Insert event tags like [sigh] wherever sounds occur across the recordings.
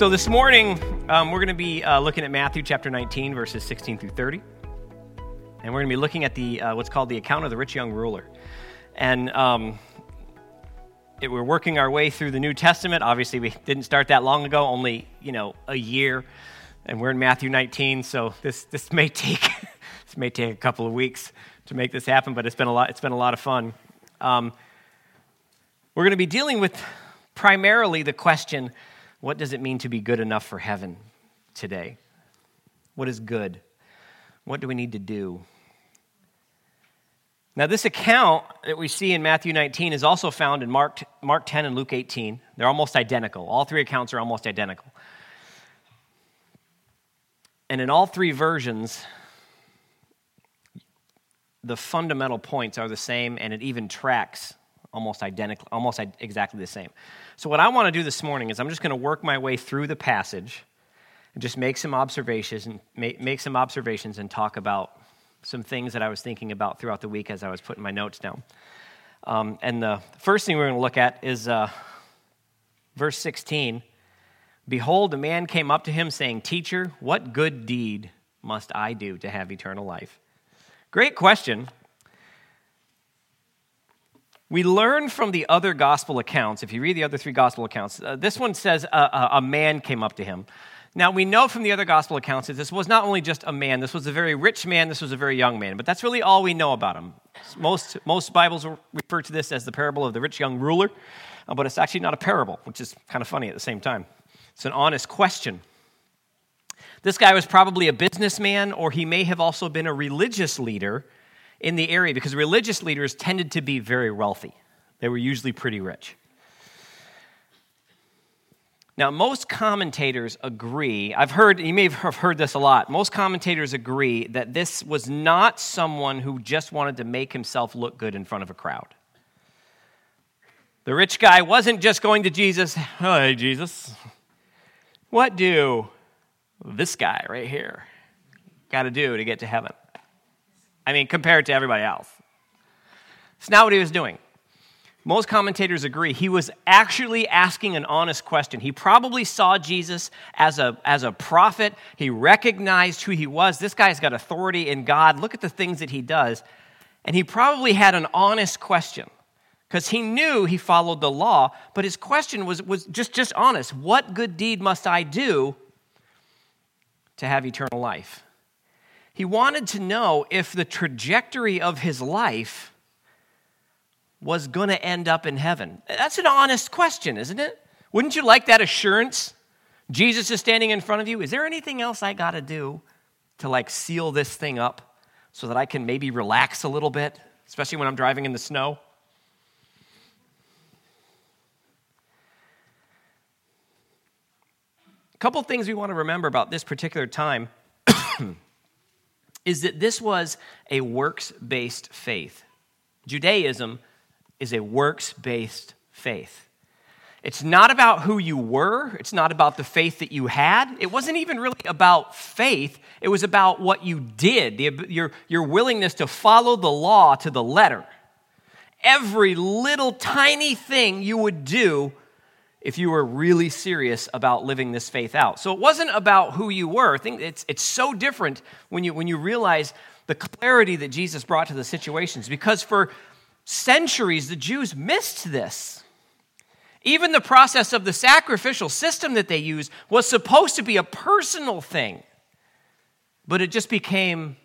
So this morning, um, we're going to be uh, looking at Matthew chapter 19, verses 16 through 30. And we're going to be looking at the uh, what's called the account of the rich young ruler. And um, it, we're working our way through the New Testament. Obviously, we didn't start that long ago, only, you know, a year. And we're in Matthew 19, so this, this, may, take, [laughs] this may take a couple of weeks to make this happen, but it's been a lot, it's been a lot of fun. Um, we're going to be dealing with primarily the question what does it mean to be good enough for heaven today? What is good? What do we need to do? Now, this account that we see in Matthew 19 is also found in Mark, Mark 10 and Luke 18. They're almost identical. All three accounts are almost identical. And in all three versions, the fundamental points are the same, and it even tracks almost identical, almost exactly the same. So, what I want to do this morning is I'm just going to work my way through the passage and just make some observations and make, some observations and talk about some things that I was thinking about throughout the week as I was putting my notes down. Um, and the first thing we're going to look at is uh, verse 16. Behold, a man came up to him saying, Teacher, what good deed must I do to have eternal life? Great question. We learn from the other gospel accounts, if you read the other three gospel accounts, uh, this one says uh, a man came up to him. Now, we know from the other gospel accounts that this was not only just a man, this was a very rich man, this was a very young man, but that's really all we know about him. Most, most Bibles refer to this as the parable of the rich young ruler, uh, but it's actually not a parable, which is kind of funny at the same time. It's an honest question. This guy was probably a businessman, or he may have also been a religious leader in the area because religious leaders tended to be very wealthy. They were usually pretty rich. Now, most commentators agree, I've heard, you may have heard this a lot, most commentators agree that this was not someone who just wanted to make himself look good in front of a crowd. The rich guy wasn't just going to Jesus, hey, Jesus, what do this guy right here got to do to get to heaven? I mean, compared to everybody else. It's not what he was doing. Most commentators agree he was actually asking an honest question. He probably saw Jesus as a, as a prophet. He recognized who he was. This guy's got authority in God. Look at the things that he does. And he probably had an honest question because he knew he followed the law, but his question was, was just, just honest. What good deed must I do to have eternal life? He wanted to know if the trajectory of his life was going to end up in heaven. That's an honest question, isn't it? Wouldn't you like that assurance? Jesus is standing in front of you. Is there anything else I got to do to like seal this thing up so that I can maybe relax a little bit, especially when I'm driving in the snow? A couple things we want to remember about this particular time [coughs] is that this was a works based faith. Judaism is a works based faith. It's not about who you were, it's not about the faith that you had. It wasn't even really about faith, it was about what you did, the, your, your willingness to follow the law to the letter. Every little tiny thing you would do if you were really serious about living this faith out. So it wasn't about who you were. I think it's, it's so different when you, when you realize the clarity that Jesus brought to the situations because for centuries the Jews missed this. Even the process of the sacrificial system that they used was supposed to be a personal thing, but it just became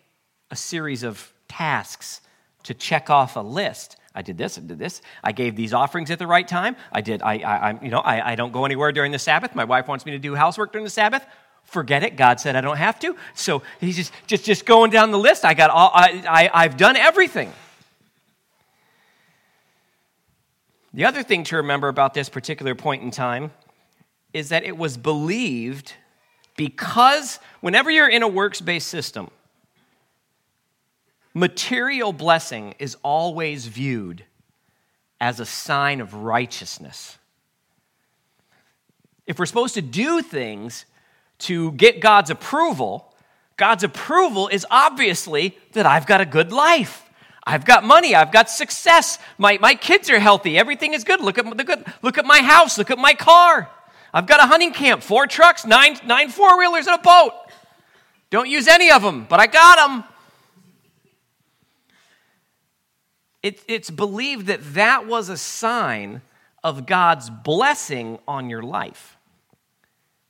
a series of tasks to check off a list I did this, I did this. I gave these offerings at the right time. I did, I, I, I you know, I, I don't go anywhere during the Sabbath. My wife wants me to do housework during the Sabbath. Forget it. God said I don't have to. So he's just, just, just going down the list. I got all, I, I, I've done everything. The other thing to remember about this particular point in time is that it was believed because whenever you're in a works based system, Material blessing is always viewed as a sign of righteousness. If we're supposed to do things to get God's approval, God's approval is obviously that I've got a good life. I've got money. I've got success. My, my kids are healthy. Everything is good. Look at, the good. look at my house. Look at my car. I've got a hunting camp, four trucks, nine, nine four wheelers, and a boat. Don't use any of them, but I got them. It, it's believed that that was a sign of God's blessing on your life.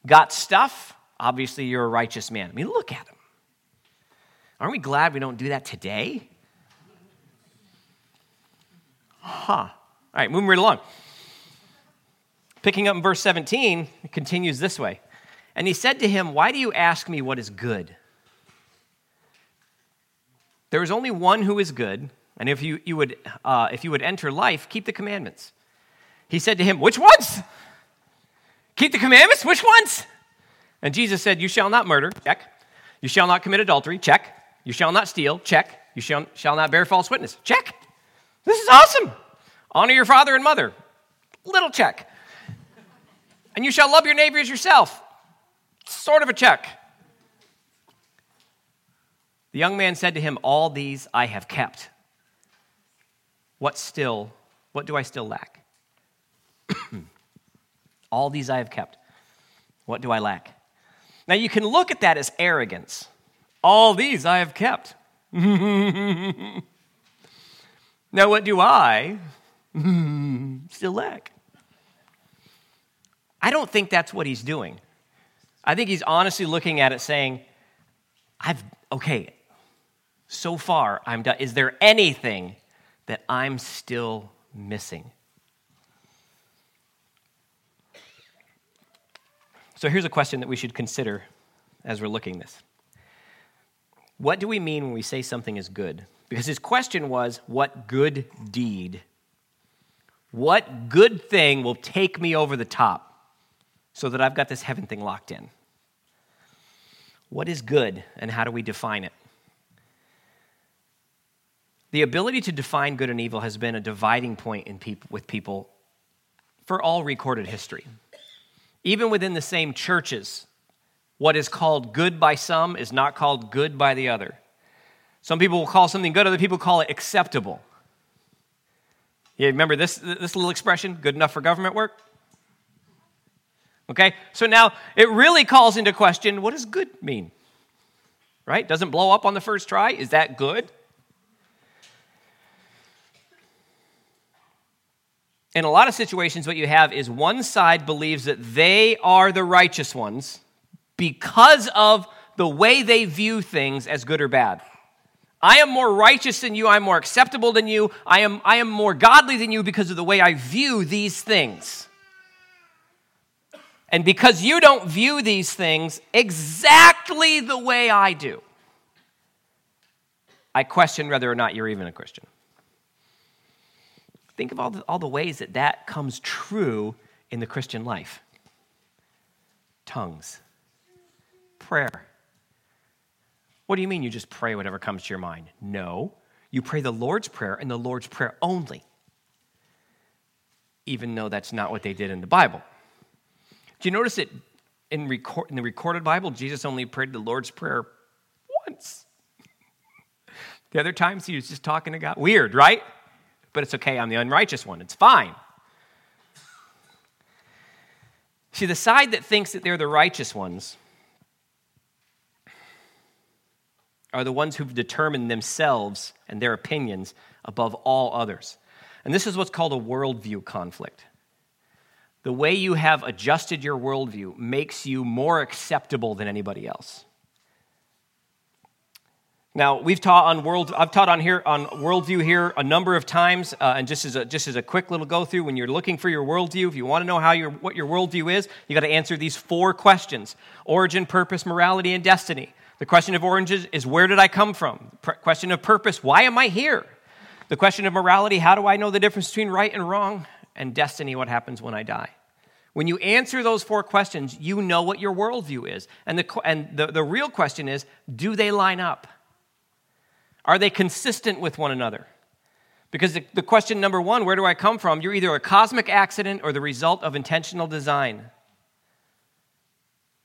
Got stuff? Obviously, you're a righteous man. I mean, look at him. Aren't we glad we don't do that today? Huh. All right, moving right along. Picking up in verse 17, it continues this way. And he said to him, Why do you ask me what is good? There is only one who is good, and if you, you would, uh, if you would enter life, keep the commandments. He said to him, Which ones? Keep the commandments? Which ones? And Jesus said, You shall not murder. Check. You shall not commit adultery. Check. You shall not steal. Check. You shall, shall not bear false witness. Check. This is awesome. Honor your father and mother. Little check. And you shall love your neighbor as yourself. Sort of a check. The young man said to him, All these I have kept. What still, what do I still lack? [clears throat] All these I have kept. What do I lack? Now you can look at that as arrogance. All these I have kept. [laughs] now what do I [laughs] still lack? I don't think that's what he's doing. I think he's honestly looking at it saying, I've, okay, so far I'm done. Is there anything that I'm still missing? So here's a question that we should consider as we're looking this. What do we mean when we say something is good? Because his question was, what good deed? What good thing will take me over the top so that I've got this heaven thing locked in? What is good and how do we define it? The ability to define good and evil has been a dividing point in people, with people for all recorded history. Even within the same churches, what is called good by some is not called good by the other. Some people will call something good, other people call it acceptable. You remember this, this little expression, good enough for government work? Okay, so now it really calls into question what does good mean? Right? Doesn't blow up on the first try? Is that good? In a lot of situations, what you have is one side believes that they are the righteous ones because of the way they view things as good or bad. I am more righteous than you. I'm more acceptable than you. I am, I am more godly than you because of the way I view these things. And because you don't view these things exactly the way I do, I question whether or not you're even a Christian. Think of all the, all the ways that that comes true in the Christian life tongues, prayer. What do you mean you just pray whatever comes to your mind? No, you pray the Lord's Prayer and the Lord's Prayer only, even though that's not what they did in the Bible. Do you notice that in, record, in the recorded Bible, Jesus only prayed the Lord's Prayer once? [laughs] the other times he was just talking to God. Weird, right? But it's okay. I'm the unrighteous one. It's fine. See, the side that thinks that they're the righteous ones are the ones who've determined themselves and their opinions above all others. And this is what's called a worldview conflict. The way you have adjusted your worldview makes you more acceptable than anybody else. Now we've taught on world. I've taught on here on worldview here a number of times, uh, and just as a just as a quick little go through, when you're looking for your worldview, if you want to know how your what your worldview is, you got to answer these four questions: origin, purpose, morality, and destiny. The question of origin is where did I come from? The question of purpose: why am I here? The question of morality: how do I know the difference between right and wrong? And destiny: what happens when I die? When you answer those four questions, you know what your worldview is. And the and the, the real question is: do they line up? Are they consistent with one another? Because the, the, question number one, where do I come from? You're either a cosmic accident or the result of intentional design.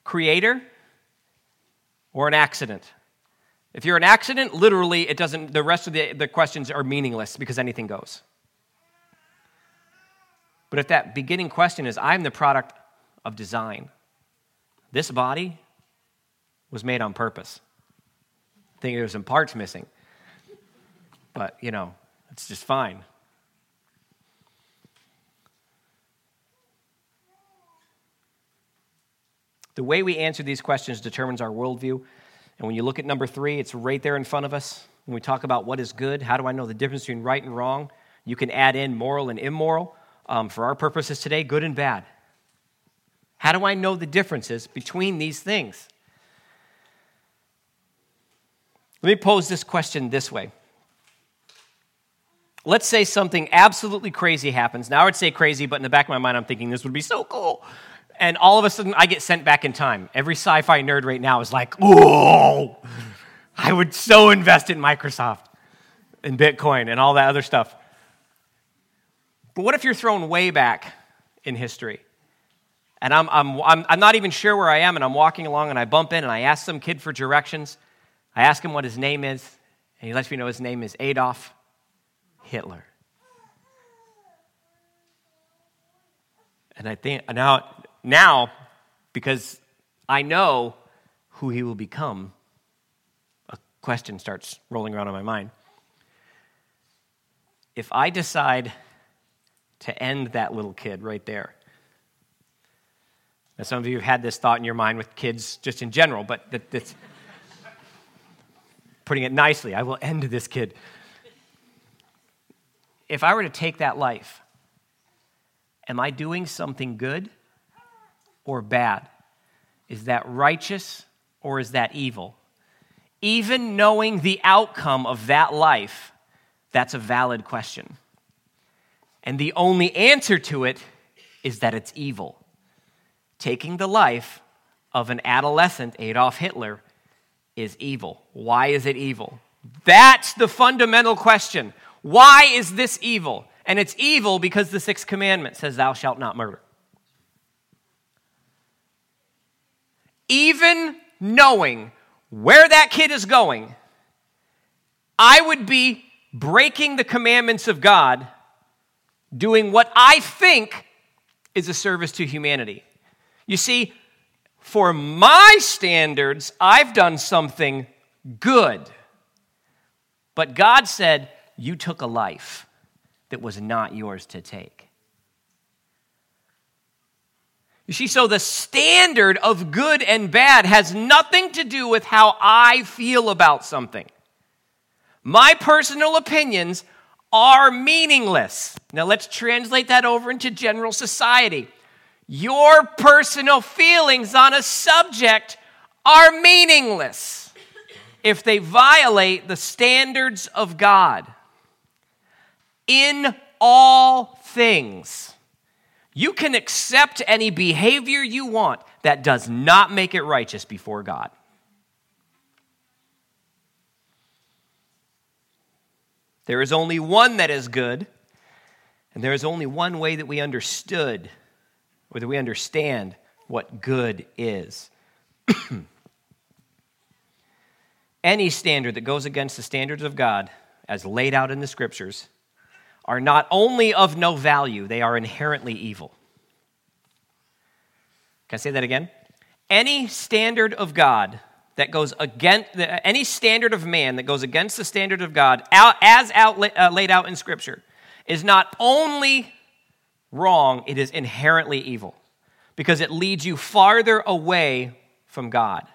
Creator or an accident. If you're an accident, literally, it doesn't, the rest of the, the questions are meaningless because anything goes. But if that beginning question is, I'm the product of design. This body was made on purpose. I think there's some parts missing. But, you know, it's just fine. The way we answer these questions determines our worldview. And when you look at number three, it's right there in front of us. When we talk about what is good, how do I know the difference between right and wrong? You can add in moral and immoral. Um, for our purposes today, good and bad. How do I know the differences between these things? Let me pose this question this way. Let's say something absolutely crazy happens. Now I would say crazy, but in the back of my mind, I'm thinking this would be so cool. And all of a sudden, I get sent back in time. Every sci fi nerd right now is like, whoa, I would so invest in Microsoft and Bitcoin and all that other stuff. But what if you're thrown way back in history? And I'm, I'm, I'm, I'm not even sure where I am, and I'm walking along and I bump in and I ask some kid for directions. I ask him what his name is, and he lets me know his name is Adolf Hitler. And I think now, now, because I know who he will become, a question starts rolling around in my mind. If I decide to end that little kid right there, now, some of you have had this thought in your mind with kids just in general, but that, that's putting it nicely. I will end this kid. If I were to take that life, am I doing something good or bad? Is that righteous or is that evil? Even knowing the outcome of that life, that's a valid question. And the only answer to it is that it's evil taking the life of an adolescent, Adolf Hitler, is evil. Why is it evil? That's the fundamental question. Why is this evil? And it's evil because the sixth commandment says, Thou shalt not murder. Even knowing where that kid is going, I would be breaking the commandments of God, doing what I think is a service to humanity. You see, for my standards, I've done something good. But God said, You took a life that was not yours to take. You see, so the standard of good and bad has nothing to do with how I feel about something. My personal opinions are meaningless. Now let's translate that over into general society. Your personal feelings on a subject are meaningless if they violate the standards of God. In all things, you can accept any behavior you want that does not make it righteous before God. There is only one that is good, and there is only one way that we understood or that we understand what good is. [clears throat] Any standard that goes against the standards of God, as laid out in the scriptures, are not only of no value, they are inherently evil. Can I say that again? Any standard of God that goes against any standard of man that goes against the standard of God, as out, uh, laid out in Scripture, is not only wrong, it is inherently evil because it leads you farther away from God.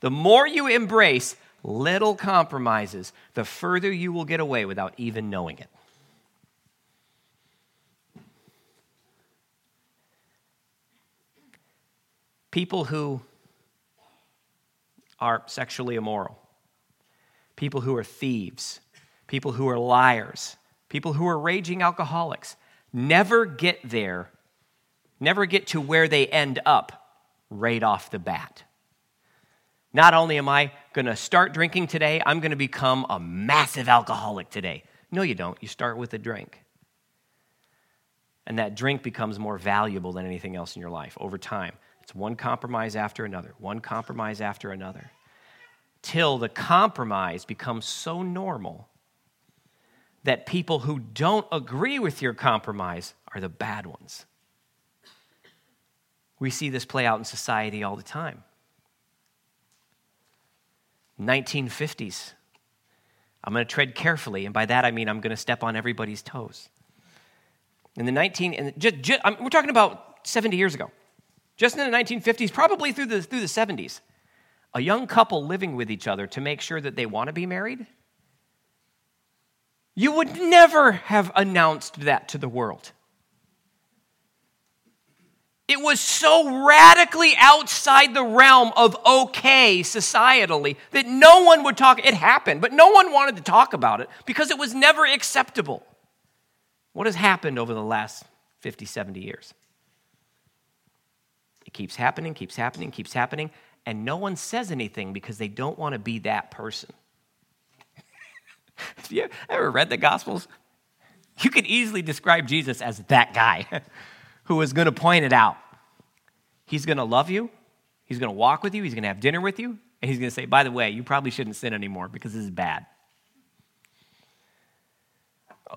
The more you embrace little compromises, the further you will get away without even knowing it. People who are sexually immoral, people who are thieves, people who are liars, people who are raging alcoholics, never get there, never get to where they end up right off the bat. Not only am I going to start drinking today, I'm going to become a massive alcoholic today. No, you don't. You start with a drink. And that drink becomes more valuable than anything else in your life over time. It's one compromise after another, one compromise after another, till the compromise becomes so normal that people who don't agree with your compromise are the bad ones. We see this play out in society all the time. 1950s. I'm going to tread carefully, and by that I mean I'm going to step on everybody's toes. In the 19, and just, just, we're talking about 70 years ago. Just in the 1950s, probably through the, through the 70s, a young couple living with each other to make sure that they want to be married, you would never have announced that to the world. It was so radically outside the realm of okay societally that no one would talk. It happened, but no one wanted to talk about it because it was never acceptable. What has happened over the last 50, 70 years? It keeps happening, keeps happening, keeps happening, and no one says anything because they don't want to be that person. [laughs] Have you ever read the Gospels? You could easily describe Jesus as that guy [laughs] who is going to point it out. He's going to love you, he's going to walk with you, he's going to have dinner with you, and he's going to say, by the way, you probably shouldn't sin anymore because this is bad.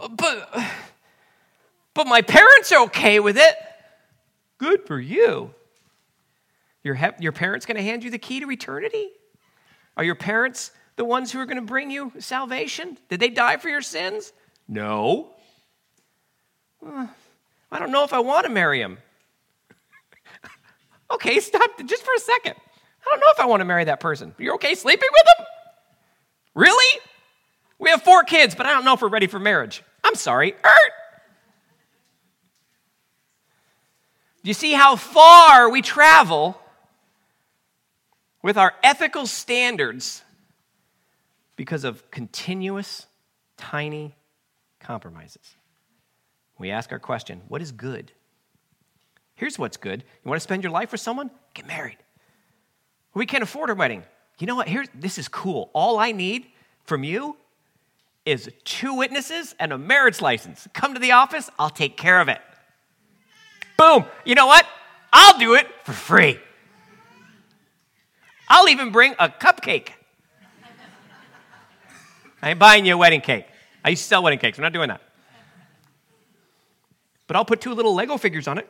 But, but my parents are okay with it. Good for you. Your, your parents going to hand you the key to eternity? Are your parents the ones who are going to bring you salvation? Did they die for your sins? No. Uh, I don't know if I want to marry him. [laughs] okay, stop just for a second. I don't know if I want to marry that person. You're okay sleeping with him? Really? We have four kids, but I don't know if we're ready for marriage. I'm sorry. Do you see how far we travel with our ethical standards because of continuous, tiny compromises. We ask our question what is good? Here's what's good. You want to spend your life with someone? Get married. We can't afford a wedding. You know what? Here, this is cool. All I need from you is two witnesses and a marriage license. Come to the office, I'll take care of it. Boom. You know what? I'll do it for free. I'll even bring a cupcake. I ain't buying you a wedding cake. I used to sell wedding cakes. I'm not doing that. But I'll put two little Lego figures on it.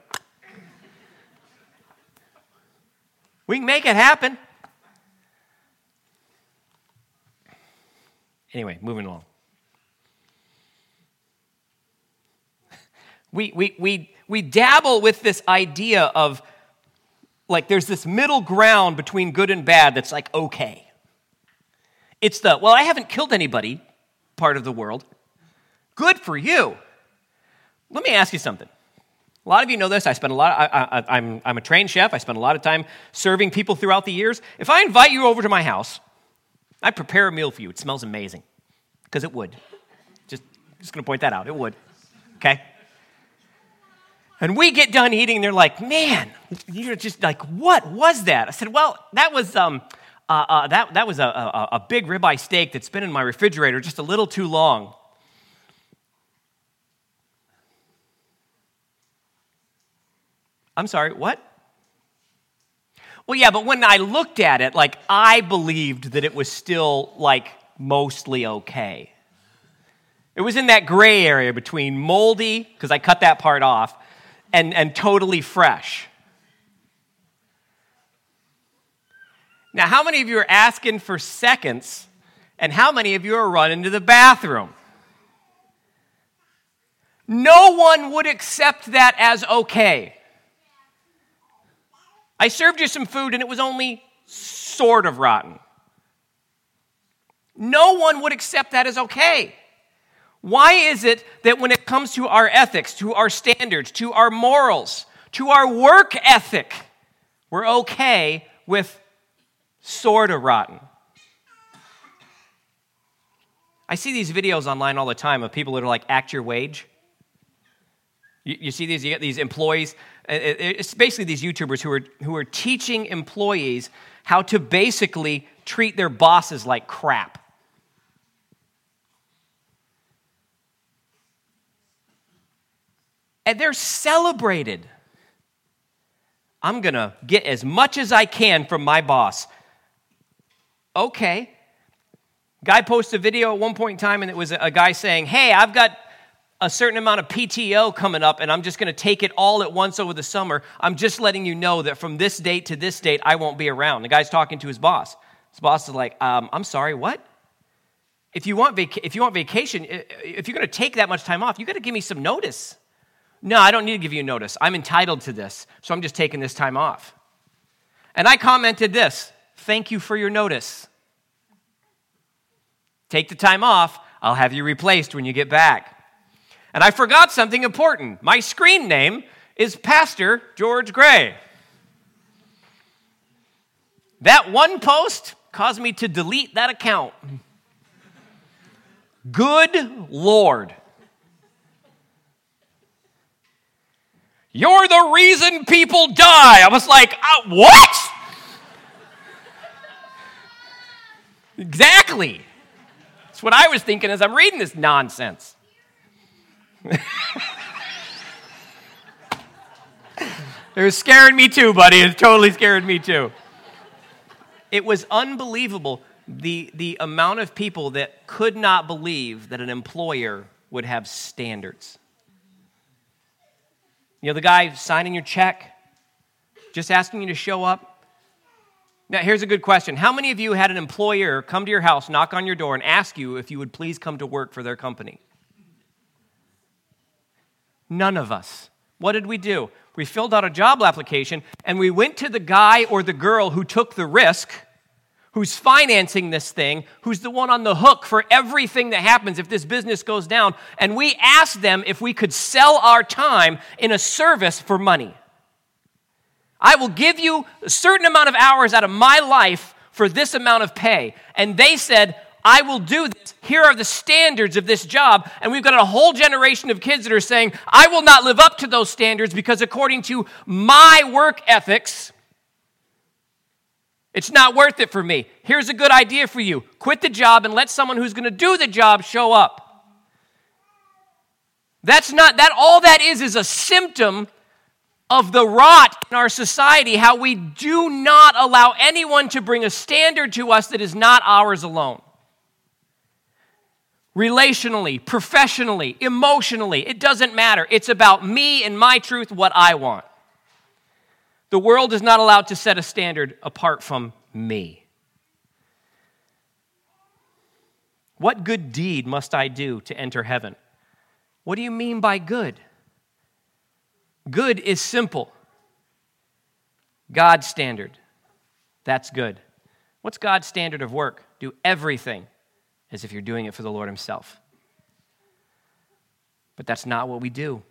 We can make it happen. Anyway, moving along. [laughs] We, we, we, we dabble with this idea of like there's this middle ground between good and bad that's like okay. It's the, well, I haven't killed anybody part of the world. Good for you. Let me ask you something. A lot of you know this. I spend a lot. I, I, I'm, I'm a trained chef. I spend a lot of time serving people throughout the years. If I invite you over to my house, I prepare a meal for you. It smells amazing, because it would. Just, just going to point that out. It would. Okay. And we get done eating, and they're like, man, you're just like, what was that? I said, well, that was, um, uh, uh, that, that was a, a, a big ribeye steak that's been in my refrigerator just a little too long. I'm sorry, what? Well, yeah, but when I looked at it, like, I believed that it was still, like, mostly okay. It was in that gray area between moldy, because I cut that part off, and, and totally fresh. Now, how many of you are asking for seconds, and how many of you are running to the bathroom? No one would accept that as okay. I served you some food and it was only sort of rotten. No one would accept that as okay. Why is it that when it comes to our ethics, to our standards, to our morals, to our work ethic, we're okay with sort of rotten? I see these videos online all the time of people that are like, act your wage. You, you see these, you get these employees. Uh, uh, uh, it's basically these YouTubers who are, who are teaching employees how to basically treat their bosses like crap. And they're celebrated. I'm going to get as much as I can from my boss. Okay. Guy posted a video at one point in time, and it was a guy saying, Hey, I've got, a certain amount of PTO coming up and I'm just going to take it all at once over the summer. I'm just letting you know that from this date to this date, I won't be around. The guy's talking to his boss. His boss is like, um, I'm sorry, what? If you, want vac- if you want vacation, if you're going to take that much time off, you got to give me some notice. No, I don't need to give you notice. I'm entitled to this, so I'm just taking this time off. And I commented this Thank you for your notice. Take the time off. I'll have you replaced when you get back. And I forgot something important. My screen name is Pastor George Gray. That one post caused me to delete that account. Good Lord. You're the reason people die. I was like, uh, what? exactly. That's what I was thinking as I'm reading this nonsense. [laughs] it was scaring me too, buddy. It totally scared me too. It was unbelievable the, the amount of people that could not believe that an employer would have standards. You know, the guy signing your check, just asking you to show up. Now, here's a good question. How many of you had an employer come to your house, knock on your door, and ask you if you would please come to work for their company? None of us. What did we do? We filled out a job application and we went to the guy or the girl who took the risk, who's financing this thing, who's the one on the hook for everything that happens if this business goes down, and we asked them if we could sell our time in a service for money. I will give you a certain amount of hours out of my life for this amount of pay. And they said, I will do this. Here are the standards of this job. And we've got a whole generation of kids that are saying, I will not live up to those standards because according to my work ethics, it's not worth it for me. Here's a good idea for you quit the job and let someone who's going to do the job show up. That's not, that all that is is a symptom of the rot in our society, how we do not allow anyone to bring a standard to us that is not ours alone relationally, professionally, emotionally. It doesn't matter. It's about me and my truth, what I want. The world is not allowed to set a standard apart from me. What good deed must I do to enter heaven? What do you mean by good? Good is simple. God's standard. That's good. What's God's standard of work? Do everything as if you're doing it for the Lord Himself. But that's not what we do.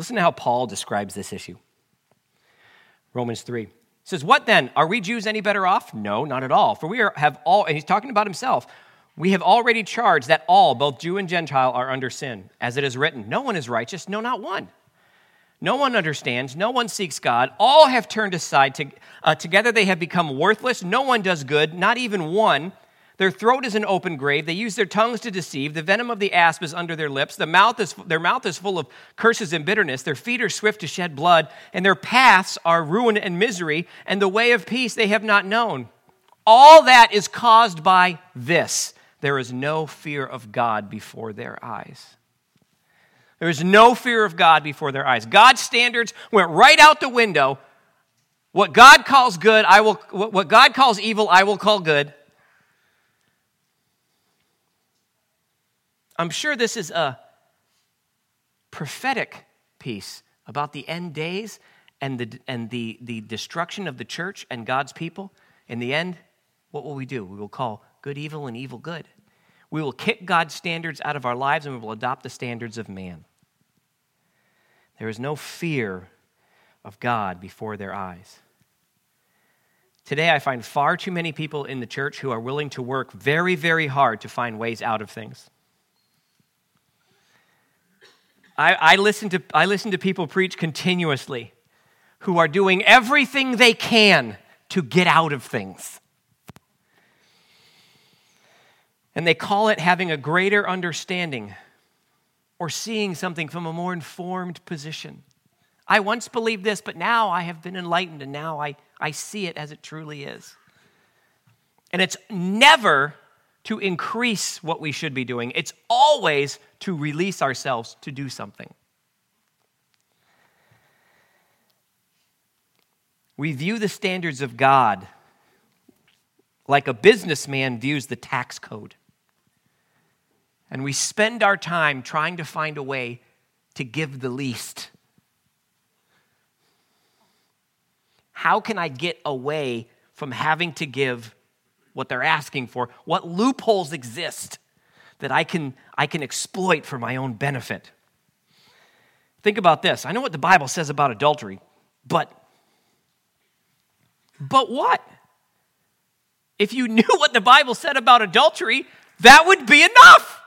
Listen to how Paul describes this issue. Romans 3 says, What then? Are we Jews any better off? No, not at all. For we are, have all, and he's talking about himself, we have already charged that all, both Jew and Gentile, are under sin. As it is written, No one is righteous, no, not one. No one understands. No one seeks God. All have turned aside. To, uh, together they have become worthless. No one does good, not even one. Their throat is an open grave. They use their tongues to deceive. The venom of the asp is under their lips. The mouth is, their mouth is full of curses and bitterness. Their feet are swift to shed blood, and their paths are ruin and misery, and the way of peace they have not known. All that is caused by this there is no fear of God before their eyes. There is no fear of God before their eyes. God's standards went right out the window. What God calls good, I will what God calls evil, I will call good. I'm sure this is a prophetic piece about the end days and the and the, the destruction of the church and God's people. In the end, what will we do? We will call good evil and evil good. We will kick God's standards out of our lives and we will adopt the standards of man. There is no fear of God before their eyes. Today, I find far too many people in the church who are willing to work very, very hard to find ways out of things. I, I, listen, to, I listen to people preach continuously who are doing everything they can to get out of things. And they call it having a greater understanding or seeing something from a more informed position. I once believed this, but now I have been enlightened and now I, I see it as it truly is. And it's never to increase what we should be doing, it's always to release ourselves to do something. We view the standards of God like a businessman views the tax code. And we spend our time trying to find a way to give the least. How can I get away from having to give what they're asking for? What loopholes exist that I can, I can exploit for my own benefit? Think about this. I know what the Bible says about adultery, but but what? If you [laughs] knew what the Bible said about adultery, that would be enough.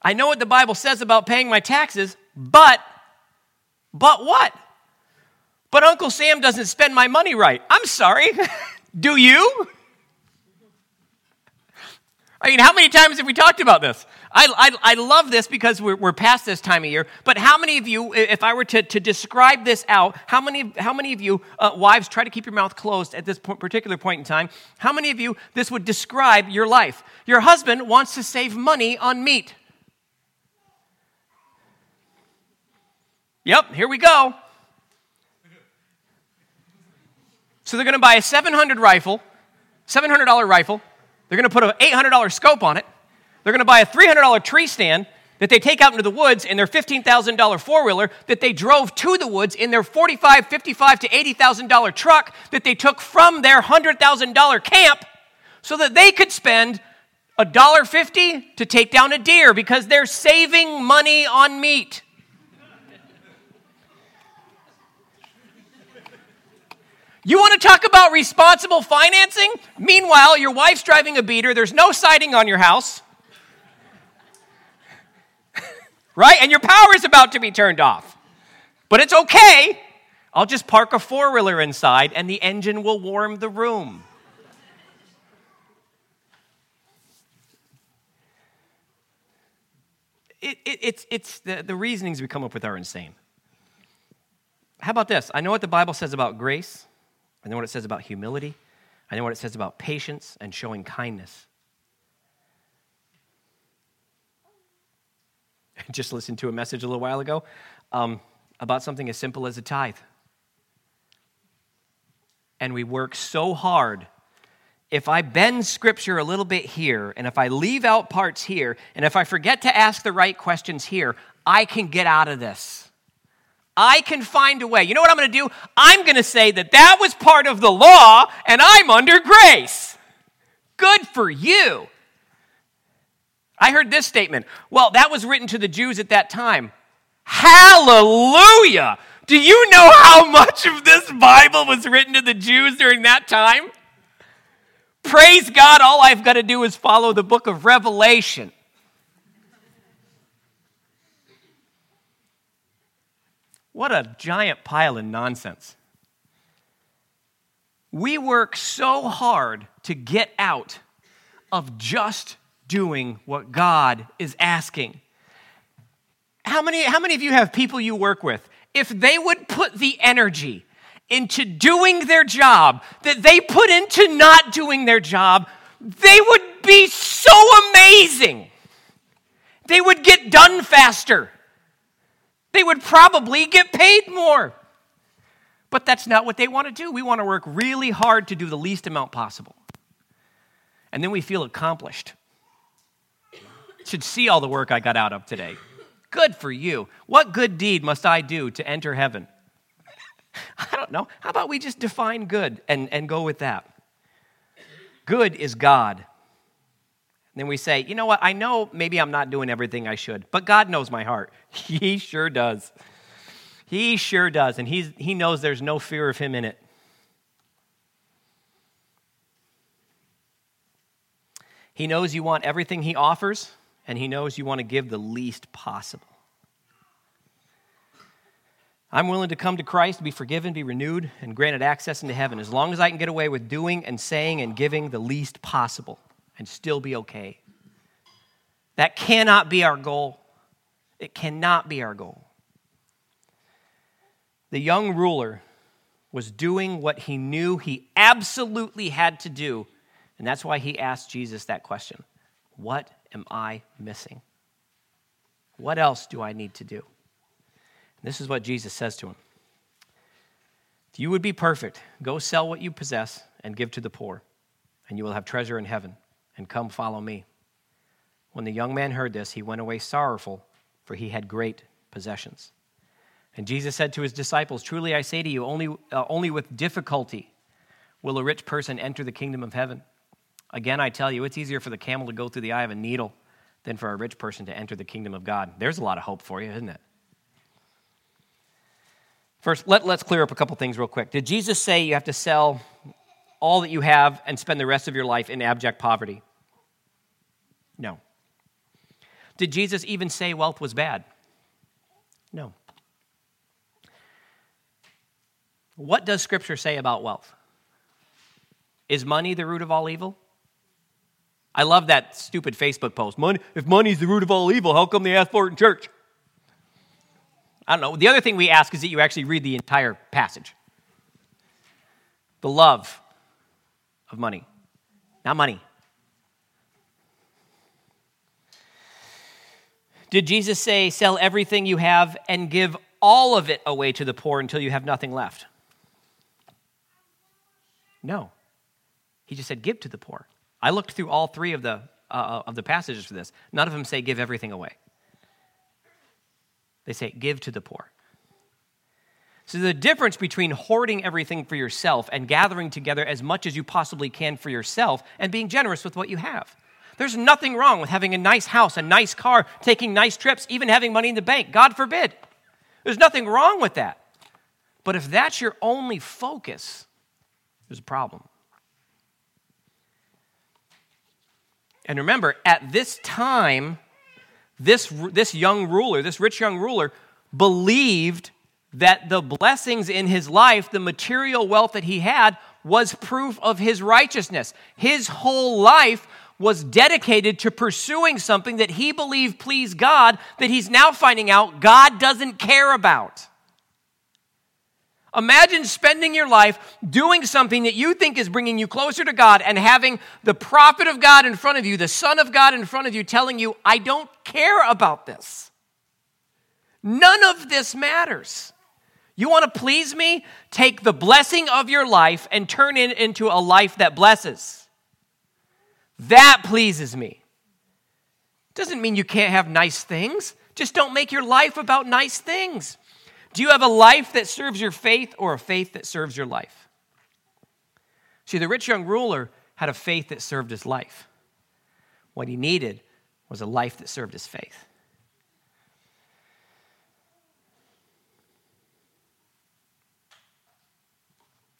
I know what the Bible says about paying my taxes, but, but what? But Uncle Sam doesn't spend my money right. I'm sorry. [laughs] Do you? I mean, how many times have we talked about this? I, I, I love this because we're, we're past this time of year, but how many of you, if I were to, to describe this out, how many, how many of you, uh, wives, try to keep your mouth closed at this particular point in time, how many of you this would describe your life? Your husband wants to save money on meat. Yep, here we go. So they're going to buy a 700 rifle, $700 rifle. They're going to put an $800 scope on it. They're going to buy a $300 tree stand that they take out into the woods in their $15,000 four wheeler that they drove to the woods in their $45, $55 to $80,000 truck that they took from their $100,000 camp so that they could spend $1.50 to take down a deer because they're saving money on meat. You want to talk about responsible financing? Meanwhile, your wife's driving a beater, there's no siding on your house [laughs] right? And your power is about to be turned off. But it's okay. I'll just park a four wheeler inside and the engine will warm the room. It, it, it's it's the, the reasonings we come up with are insane. How about this? I know what the Bible says about grace, I know what it says about humility, I know what it says about patience and showing kindness. I [laughs] just listened to a message a little while ago um, about something as simple as a tithe. And we work so hard. If I bend scripture a little bit here, and if I leave out parts here, and if I forget to ask the right questions here, I can get out of this. I can find a way. You know what I'm going to do? I'm going to say that that was part of the law, and I'm under grace. Good for you. I heard this statement. Well, that was written to the Jews at that time. Hallelujah! Do you know how much of this Bible was written to the Jews during that time? Praise God, all I've got to do is follow the book of Revelation. What a giant pile of nonsense. We work so hard to get out of just doing what God is asking. How many, how many of you have people you work with? If they would put the energy into doing their job that they put into not doing their job, they would be so amazing. They would get done faster. They would probably get paid more. But that's not what they want to do. We want to work really hard to do the least amount possible. And then we feel accomplished should see all the work I got out of today. Good for you. What good deed must I do to enter heaven? [laughs] I don't know. How about we just define good and, and go with that? Good is God. Then we say, you know what? I know maybe I'm not doing everything I should, but God knows my heart. [laughs] He sure does. He sure does. And he's, he knows there's no fear of Him in it. He knows you want everything He offers and He knows you want to give the least possible. I'm willing to come to Christ, be forgiven, be renewed, and granted access into heaven as long as I can get away with doing and saying and giving the least possible and still be okay. That cannot be our goal. It cannot be our goal. The young ruler was doing what he knew he absolutely had to do. And that's why he asked Jesus that question What am I missing? What else do I need to do? And this is what Jesus says to him If you would be perfect, go sell what you possess and give to the poor, and you will have treasure in heaven, and come follow me. When the young man heard this, he went away sorrowful, for he had great possessions. And Jesus said to his disciples, Truly I say to you, only, uh, only with difficulty will a rich person enter the kingdom of heaven. Again, I tell you, it's easier for the camel to go through the eye of a needle than for a rich person to enter the kingdom of God. There's a lot of hope for you, isn't it? First, let, let's clear up a couple things real quick. Did Jesus say you have to sell all that you have and spend the rest of your life in abject poverty? No. Did Jesus even say wealth was bad? No. What does Scripture say about wealth? Is money the root of all evil? I love that stupid Facebook post. Money, if money's the root of all evil, how come they ask for it in church? I don't know. The other thing we ask is that you actually read the entire passage. The love of money, not money. Did Jesus say, sell everything you have and give all of it away to the poor until you have nothing left? No. He just said, give to the poor. I looked through all three of the, uh, of the passages for this. None of them say give everything away. They say give to the poor. So, the difference between hoarding everything for yourself and gathering together as much as you possibly can for yourself and being generous with what you have. There's nothing wrong with having a nice house, a nice car, taking nice trips, even having money in the bank. God forbid. There's nothing wrong with that. But if that's your only focus, there's a problem. And remember, at this time, this, this young ruler, this rich young ruler, believed that the blessings in his life, the material wealth that he had, was proof of his righteousness. His whole life was dedicated to pursuing something that he believed pleased God that he's now finding out God doesn't care about. Imagine spending your life doing something that you think is bringing you closer to God and having the prophet of God in front of you, the Son of God in front of you, telling you, I don't care about this. None of this matters. You want to please me? Take the blessing of your life and turn it into a life that blesses. That pleases me. Doesn't mean you can't have nice things. Just don't make your life about nice things. Do you have a life that serves your faith or a faith that serves your life? See, the rich young ruler had a faith that served his life. What he needed was a life that served his faith.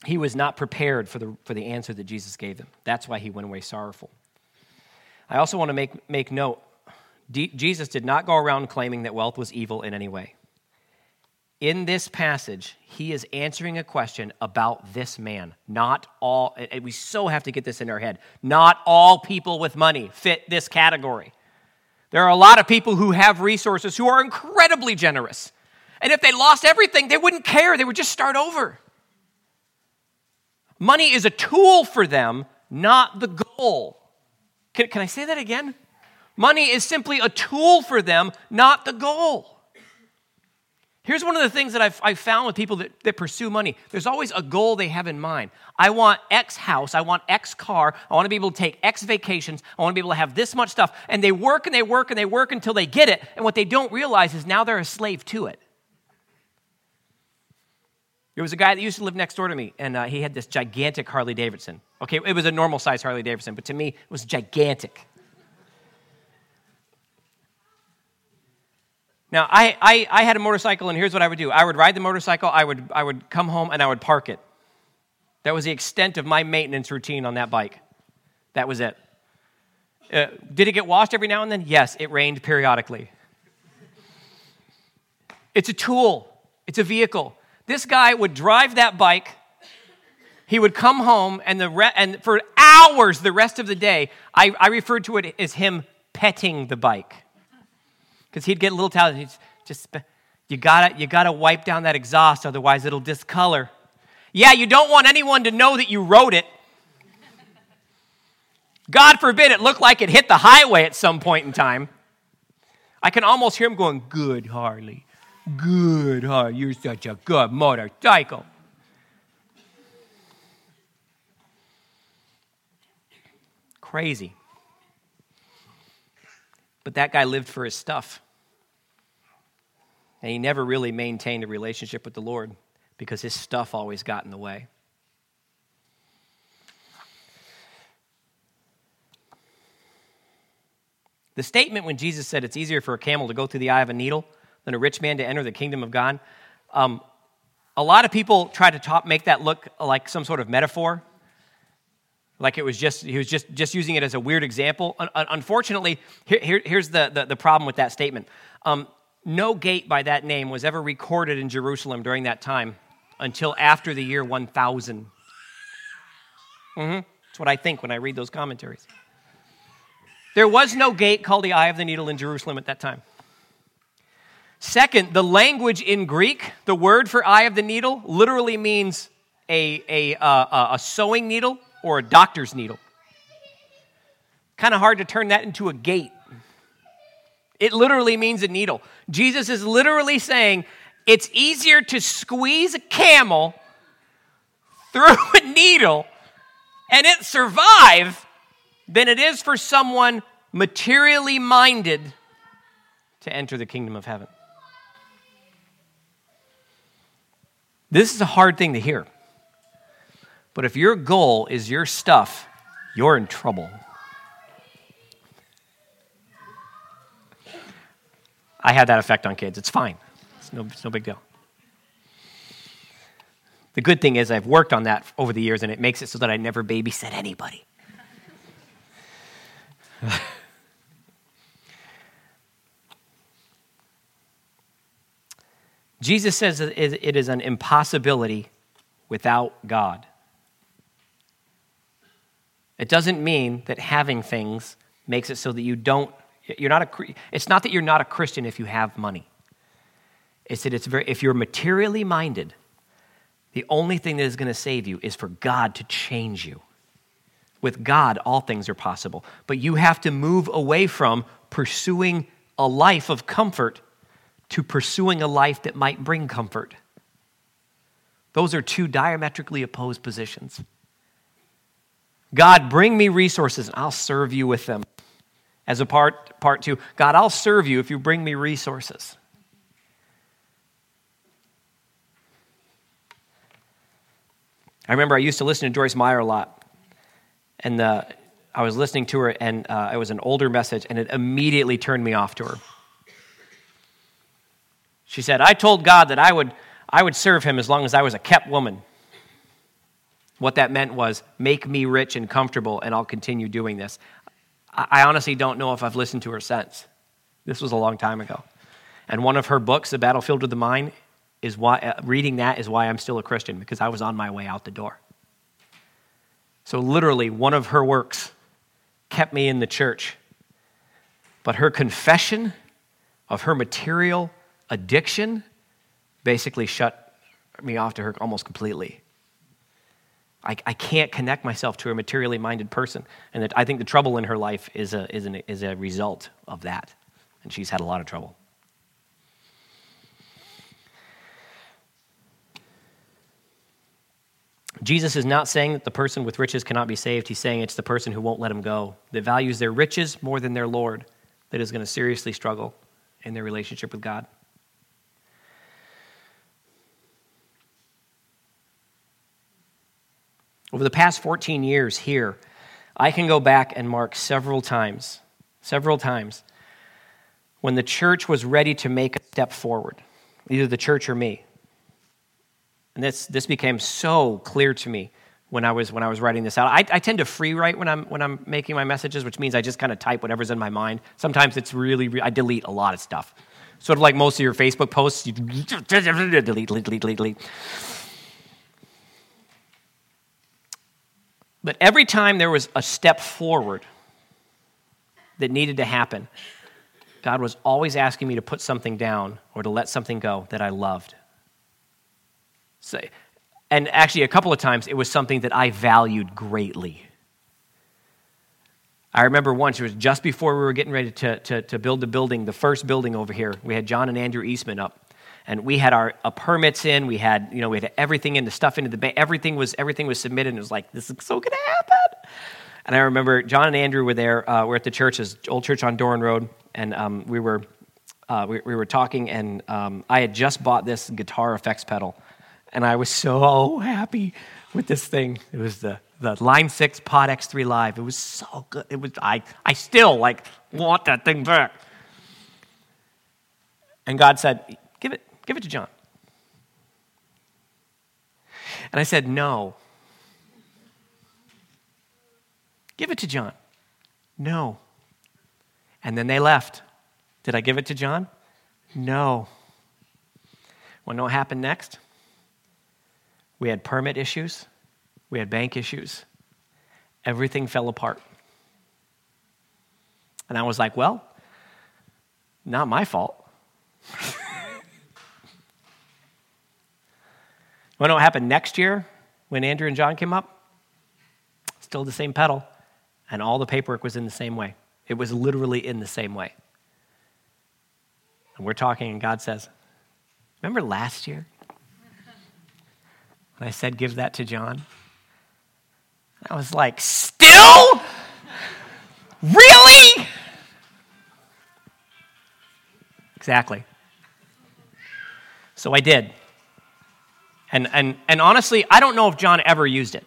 He was not prepared for the, for the answer that Jesus gave him. That's why he went away sorrowful. I also want to make, make note D- Jesus did not go around claiming that wealth was evil in any way in this passage, he is answering a question about this man. Not all, and we so have to get this in our head. Not all people with money fit this category. There are a lot of people who have resources who are incredibly generous. And if they lost everything, they wouldn't care. They would just start over. Money is a tool for them, not the goal. Can, can I say that again? Money is simply a tool for them, not the goal. Here's one of the things that I've, I've found with people that, that pursue money there's always a goal they have in mind. I want X house, I want X car, I want to be able to take X vacations, I want to be able to have this much stuff. And they work and they work and they work until they get it. And what they don't realize is now they're a slave to it. There was a guy that used to live next door to me, and uh, he had this gigantic Harley Davidson. Okay, it was a normal size Harley Davidson, but to me, it was gigantic. Now, I, I, I had a motorcycle, and here's what I would do I would ride the motorcycle, I would, I would come home, and I would park it. That was the extent of my maintenance routine on that bike. That was it. Uh, did it get washed every now and then? Yes, it rained periodically. It's a tool, it's a vehicle. This guy would drive that bike. He would come home, and, the re- and for hours the rest of the day, I, I referred to it as him petting the bike because he'd get a little tired. He'd just, you gotta, you gotta wipe down that exhaust, otherwise it'll discolor. Yeah, you don't want anyone to know that you wrote it. God forbid it looked like it hit the highway at some point in time. I can almost hear him going, Good, Harley. Good, Harley. You're such a good motorcycle. Crazy. But that guy lived for his stuff. And he never really maintained a relationship with the Lord because his stuff always got in the way. The statement when Jesus said it's easier for a camel to go through the eye of a needle than a rich man to enter the kingdom of God, um, a lot of people try to make that look like some sort of metaphor. Like it was just, he was just, just using it as a weird example. Un- unfortunately, here, here, here's the, the, the, problem with that statement. Um, no gate by that name was ever recorded in Jerusalem during that time until after the year 1000. Mm-hmm. That's what I think when I read those commentaries. There was no gate called the Eye of the Needle in Jerusalem at that time. Second, the language in Greek, the word for eye of the needle, literally means a, a, uh, a sewing needle or a doctor's needle. Kind of hard to turn that into a gate. It literally means a needle. Jesus is literally saying it's easier to squeeze a camel through [laughs] a needle and it survive than it is for someone materially minded to enter the kingdom of heaven. This is a hard thing to hear. But if your goal is your stuff, you're in trouble. I had that effect on kids. It's fine, it's no, it's no big deal. The good thing is, I've worked on that over the years, and it makes it so that I never babysit anybody. [laughs] Jesus says it is an impossibility without God. It doesn't mean that having things makes it so that you don't, you're not a, it's not that you're not a Christian if you have money. It's that it's very, if you're materially minded, the only thing that is going to save you is for God to change you. With God, all things are possible. But you have to move away from pursuing a life of comfort to pursuing a life that might bring comfort. Those are two diametrically opposed positions. God, bring me resources and I'll serve you with them. As a part, part two, God, I'll serve you if you bring me resources. I remember I used to listen to Joyce Meyer a lot. And uh, I was listening to her, and uh, it was an older message, and it immediately turned me off to her. She said, I told God that I would, I would serve him as long as I was a kept woman. What that meant was, make me rich and comfortable, and I'll continue doing this. I honestly don't know if I've listened to her since. This was a long time ago. And one of her books, The Battlefield of the Mind, is why uh, reading that is why I'm still a Christian because I was on my way out the door. So literally one of her works kept me in the church. But her confession of her material addiction basically shut me off to her almost completely. I, I can't connect myself to a materially minded person. And I think the trouble in her life is a, is, an, is a result of that. And she's had a lot of trouble. Jesus is not saying that the person with riches cannot be saved. He's saying it's the person who won't let him go, that values their riches more than their Lord, that is going to seriously struggle in their relationship with God. Over the past 14 years here, I can go back and mark several times, several times, when the church was ready to make a step forward, either the church or me. And this, this became so clear to me when I was, when I was writing this out. I, I tend to free write when I'm, when I'm making my messages, which means I just kind of type whatever's in my mind. Sometimes it's really, I delete a lot of stuff. Sort of like most of your Facebook posts, you [laughs] delete, delete, delete, delete, delete. But every time there was a step forward that needed to happen, God was always asking me to put something down or to let something go that I loved. So And actually, a couple of times, it was something that I valued greatly. I remember once, it was just before we were getting ready to, to, to build the building, the first building over here. We had John and Andrew Eastman up and we had our uh, permits in we had you know we had everything in the stuff into the bank everything was everything was submitted and it was like this is so gonna happen and i remember john and andrew were there uh, we're at the church old church on doran road and um, we were uh, we, we, were talking and um, i had just bought this guitar effects pedal and i was so happy with this thing it was the the Line 6 Pod X3 Live. It was so good. It was I I still like want that thing back. And God said, "Give it give it to John." And I said, "No." Give it to John. No. And then they left. Did I give it to John? No. Want to know what happened next? We had permit issues we had bank issues. Everything fell apart. And I was like, well, not my fault. [laughs] Want to know what happened next year when Andrew and John came up? Still the same pedal, and all the paperwork was in the same way. It was literally in the same way. And we're talking, and God says, Remember last year? When I said, Give that to John? I was like, Still? Really? Exactly. So I did. And, and, and honestly, I don't know if John ever used it.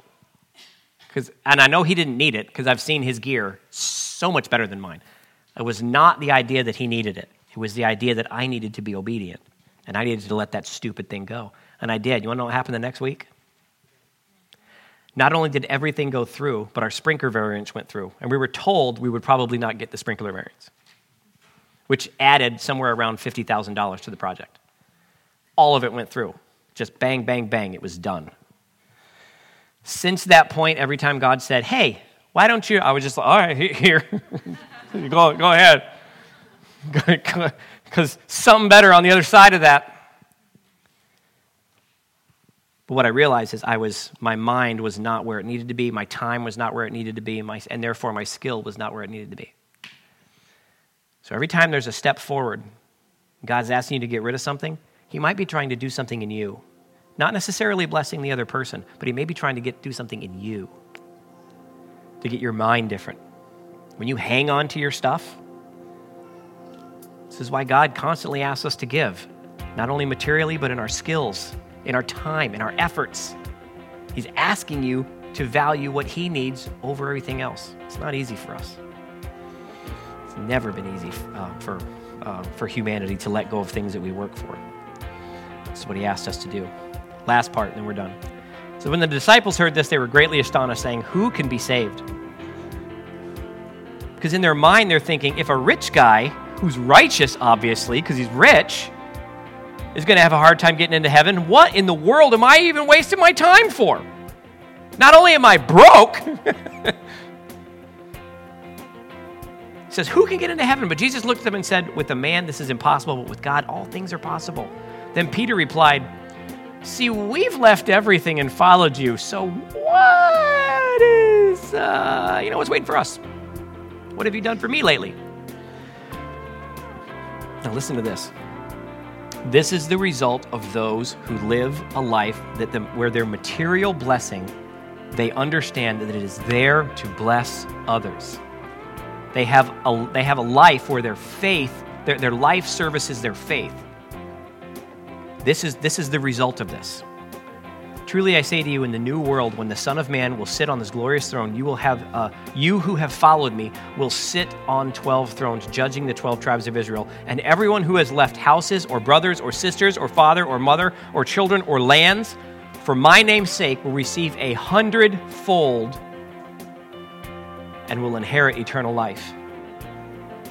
Cause, and I know he didn't need it because I've seen his gear so much better than mine. It was not the idea that he needed it, it was the idea that I needed to be obedient. And I needed to let that stupid thing go. And I did. You want to know what happened the next week? Not only did everything go through, but our sprinkler variance went through. And we were told we would probably not get the sprinkler variance, which added somewhere around $50,000 to the project. All of it went through. Just bang, bang, bang, it was done. Since that point, every time God said, Hey, why don't you? I was just like, All right, [laughs] here. [laughs] go, go ahead. [laughs] Because something better on the other side of that. But what I realized is I was, my mind was not where it needed to be, my time was not where it needed to be, my, and therefore my skill was not where it needed to be. So every time there's a step forward, God's asking you to get rid of something, He might be trying to do something in you. Not necessarily blessing the other person, but He may be trying to get, do something in you to get your mind different. When you hang on to your stuff, this is why God constantly asks us to give, not only materially, but in our skills in our time, in our efforts. He's asking you to value what He needs over everything else. It's not easy for us. It's never been easy uh, for, uh, for humanity to let go of things that we work for. That's what He asked us to do. Last part, and then we're done. So when the disciples heard this, they were greatly astonished, saying, Who can be saved? Because in their mind, they're thinking, if a rich guy, who's righteous, obviously, because he's rich, is going to have a hard time getting into heaven. What in the world am I even wasting my time for? Not only am I broke, [laughs] he says, Who can get into heaven? But Jesus looked at them and said, With a man, this is impossible, but with God, all things are possible. Then Peter replied, See, we've left everything and followed you, so what is, uh, you know, what's waiting for us? What have you done for me lately? Now, listen to this. This is the result of those who live a life that the, where their material blessing, they understand that it is there to bless others. They have a, they have a life where their faith, their, their life services their faith. This is, this is the result of this. Truly I say to you, in the new world, when the Son of Man will sit on this glorious throne, you will have, uh, you who have followed me will sit on 12 thrones, judging the 12 tribes of Israel. And everyone who has left houses, or brothers, or sisters, or father, or mother, or children, or lands, for my name's sake, will receive a hundredfold and will inherit eternal life.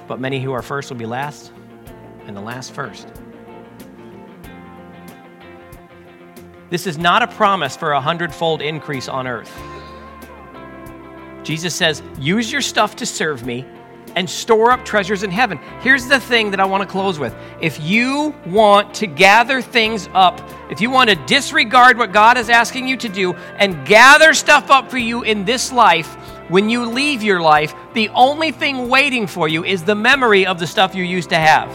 But many who are first will be last, and the last first. This is not a promise for a hundredfold increase on earth. Jesus says, use your stuff to serve me, and store up treasures in heaven. Here's the thing that I want to close with. If you want to gather things up, if you want to disregard what God is asking you to do and gather stuff up for you in this life, when you leave your life, the only thing waiting for you is the memory of the stuff you used to have.